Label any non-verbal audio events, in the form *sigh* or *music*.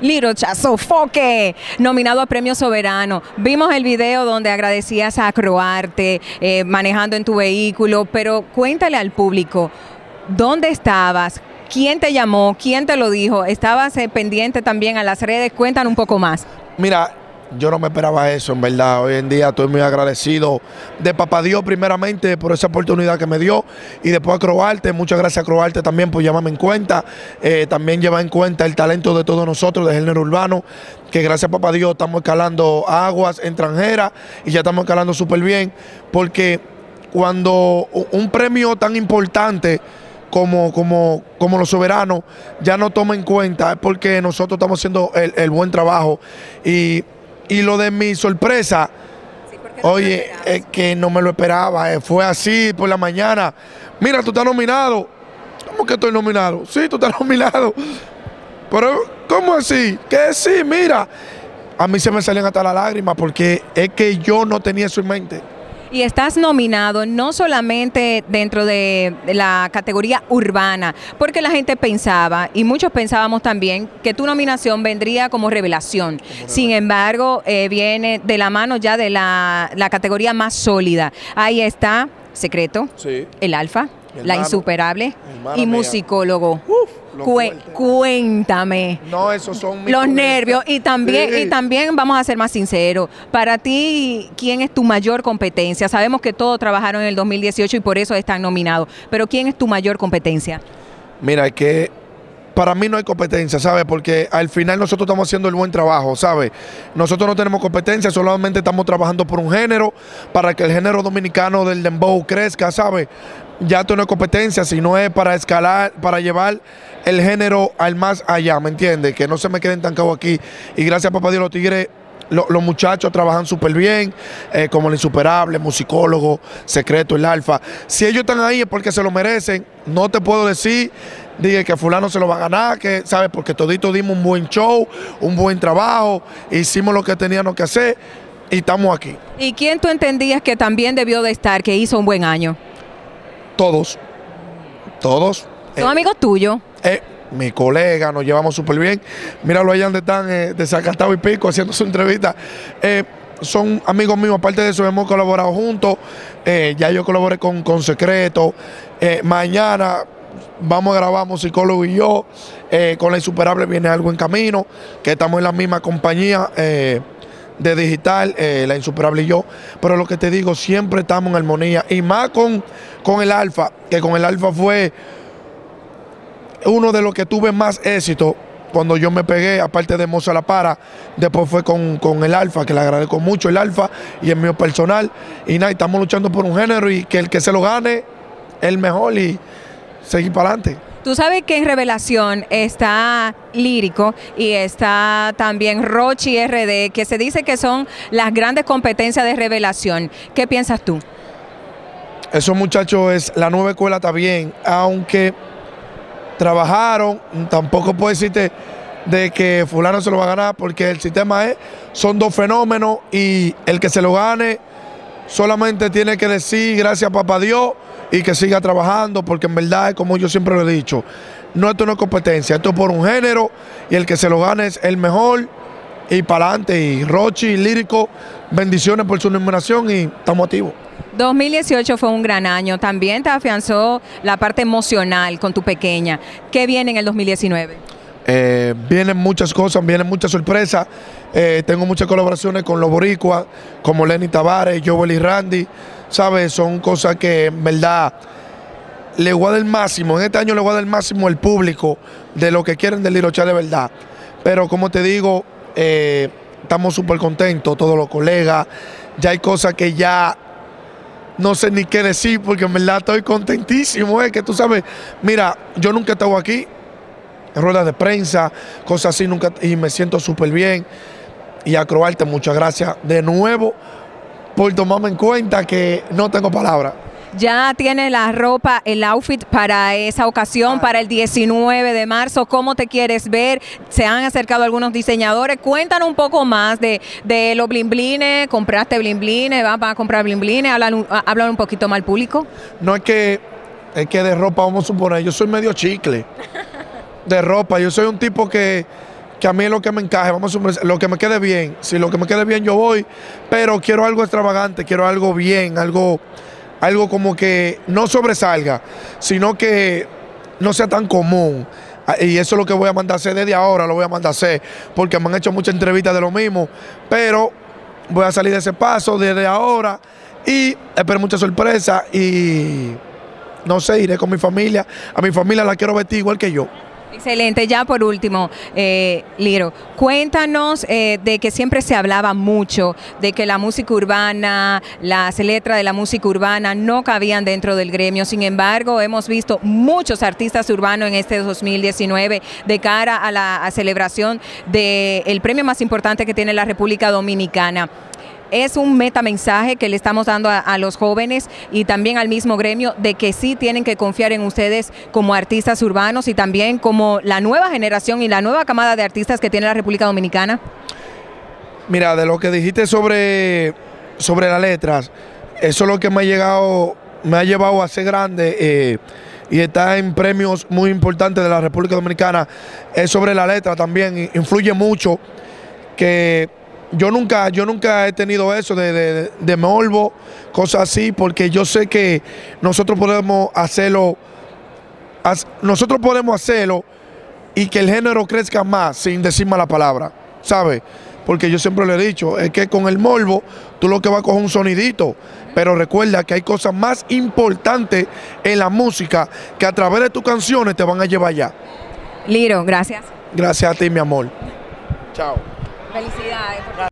Liro Chazofoque, nominado a Premio Soberano. Vimos el video donde agradecías a Croarte eh, manejando en tu vehículo, pero cuéntale al público, ¿dónde estabas? ¿Quién te llamó? ¿Quién te lo dijo? ¿Estabas eh, pendiente también a las redes? Cuéntanos un poco más. Mira, yo no me esperaba eso, en verdad. Hoy en día estoy muy agradecido de Papá Dios, primeramente, por esa oportunidad que me dio. Y después a Croarte, muchas gracias a Croarte también por llamarme en cuenta. Eh, también lleva en cuenta el talento de todos nosotros, de género urbano, que gracias a Papá Dios estamos escalando aguas extranjeras y ya estamos escalando súper bien. Porque cuando un premio tan importante como, como, como los soberanos ya no toma en cuenta, es porque nosotros estamos haciendo el, el buen trabajo. Y y lo de mi sorpresa, oye, es que no me lo esperaba, eh, fue así por la mañana. Mira, tú estás nominado. ¿Cómo que estoy nominado? Sí, tú estás *laughs* nominado. Pero, ¿cómo así? Que sí, mira. A mí se me salen hasta las lágrimas porque es que yo no tenía eso en mente y estás nominado no solamente dentro de la categoría urbana, porque la gente pensaba, y muchos pensábamos también, que tu nominación vendría como revelación. Sin embargo, eh, viene de la mano ya de la, categoría más sólida. Ahí está Secreto, el Alfa, La Insuperable y Musicólogo cuéntame. No, esos son los nervios y también y también vamos a ser más sinceros. Para ti, ¿quién es tu mayor competencia? Sabemos que todos trabajaron en el 2018 y por eso están nominados, pero ¿quién es tu mayor competencia? Mira, es que para mí no hay competencia, ¿sabes? Porque al final nosotros estamos haciendo el buen trabajo, ¿sabes? Nosotros no tenemos competencia, solamente estamos trabajando por un género, para que el género dominicano del dembow crezca, ¿sabes? Ya esto no es competencia, sino es para escalar, para llevar el género al más allá, ¿me entiendes? Que no se me queden tancados aquí. Y gracias, papá Dios, los tigres los muchachos trabajan súper bien, eh, como el insuperable, musicólogo, secreto, el alfa. Si ellos están ahí es porque se lo merecen. No te puedo decir dije que fulano se lo va a ganar, que, ¿sabes? Porque todito dimos un buen show, un buen trabajo, hicimos lo que teníamos que hacer y estamos aquí. ¿Y quién tú entendías que también debió de estar, que hizo un buen año? Todos, todos. ¿Son eh, amigos tuyos? Eh, mi colega, nos llevamos súper bien. Míralo allá donde están, eh, de Zacatau y Pico, haciendo su entrevista. son amigos míos, aparte de eso hemos colaborado juntos. ya yo colaboré con, con Secreto. mañana vamos a grabar musicólogo y yo. Eh, con la insuperable viene algo en camino, que estamos en la misma compañía eh, de digital, eh, la insuperable y yo. Pero lo que te digo, siempre estamos en armonía. Y más con, con el alfa, que con el alfa fue uno de los que tuve más éxito cuando yo me pegué, aparte de Moza La Para, después fue con, con, el Alfa, que le agradezco mucho el Alfa y el mío personal. Y nada, estamos luchando por un género y que el que se lo gane, el mejor. Y seguir para adelante. Tú sabes que en Revelación está Lírico y está también Rochi RD, que se dice que son las grandes competencias de Revelación. ¿Qué piensas tú? Esos muchachos es la nueva escuela está bien, aunque trabajaron, tampoco puedo decirte de que fulano se lo va a ganar porque el sistema es, son dos fenómenos y el que se lo gane solamente tiene que decir gracias papá Dios y que siga trabajando, porque en verdad, como yo siempre lo he dicho, no esto no es competencia, esto es por un género y el que se lo gane es el mejor y para adelante. Y Rochi, Lírico, bendiciones por su nominación y estamos activos. 2018 fue un gran año, también te afianzó la parte emocional con tu pequeña. ¿Qué viene en el 2019? Eh, vienen muchas cosas, vienen muchas sorpresas. Eh, tengo muchas colaboraciones con los boricuas, como Lenny Tavares, Joel y Randy. ¿Sabes? Son cosas que en verdad le voy a dar el máximo. En este año le voy a dar el máximo al público de lo que quieren del Lirocha de verdad. Pero como te digo, eh, estamos súper contentos, todos los colegas. Ya hay cosas que ya no sé ni qué decir porque en verdad estoy contentísimo. Es que tú sabes, mira, yo nunca he estado aquí ruedas de prensa, cosas así, nunca, y me siento súper bien. Y a Croarte, muchas gracias de nuevo por tomarme en cuenta que no tengo palabras. Ya tiene la ropa, el outfit para esa ocasión, para el 19 de marzo. ¿Cómo te quieres ver? Se han acercado algunos diseñadores. Cuéntanos un poco más de, de los blimblines. ¿Compraste blimblines? ¿Vas a comprar blimblines? Hablan un poquito más al público. No es que, es que de ropa, vamos a suponer, yo soy medio chicle de ropa. Yo soy un tipo que que a mí lo que me encaje, vamos lo que me quede bien. Si lo que me quede bien yo voy, pero quiero algo extravagante, quiero algo bien, algo, algo como que no sobresalga, sino que no sea tan común. Ah, Y eso es lo que voy a mandar a hacer desde ahora, lo voy a mandar a hacer, porque me han hecho muchas entrevistas de lo mismo, pero voy a salir de ese paso desde ahora y espero mucha sorpresa y no sé, iré con mi familia. A mi familia la quiero vestir igual que yo. Excelente, ya por último, eh, Liro, cuéntanos eh, de que siempre se hablaba mucho de que la música urbana, las letras de la música urbana no cabían dentro del gremio, sin embargo hemos visto muchos artistas urbanos en este 2019 de cara a la celebración del premio más importante que tiene la República Dominicana es un metamensaje que le estamos dando a, los jóvenes y también al mismo gremio de que sí tienen que confiar en ustedes como artistas urbanos y también como la nueva generación y la nueva camada de artistas que tiene la República Dominicana? Mira, de lo que dijiste sobre, sobre las letras, eso es lo que me ha llegado, me ha llevado a ser grande. Eh, y está en premios muy importantes de la República Dominicana, es sobre la letra también, influye mucho que yo nunca, yo nunca he tenido eso de, de, de morbo, cosas así, porque yo sé que nosotros podemos hacerlo, nosotros podemos hacerlo y que el género crezca más sin decir mala palabra, ¿sabes? Porque yo siempre le he dicho, es que con el morbo tú lo que vas a coger un sonidito, pero recuerda que hay cosas más importantes en la música que a través de tus canciones te van a llevar allá. Liro, gracias. Gracias a ti, mi amor. Chao. Felicidades.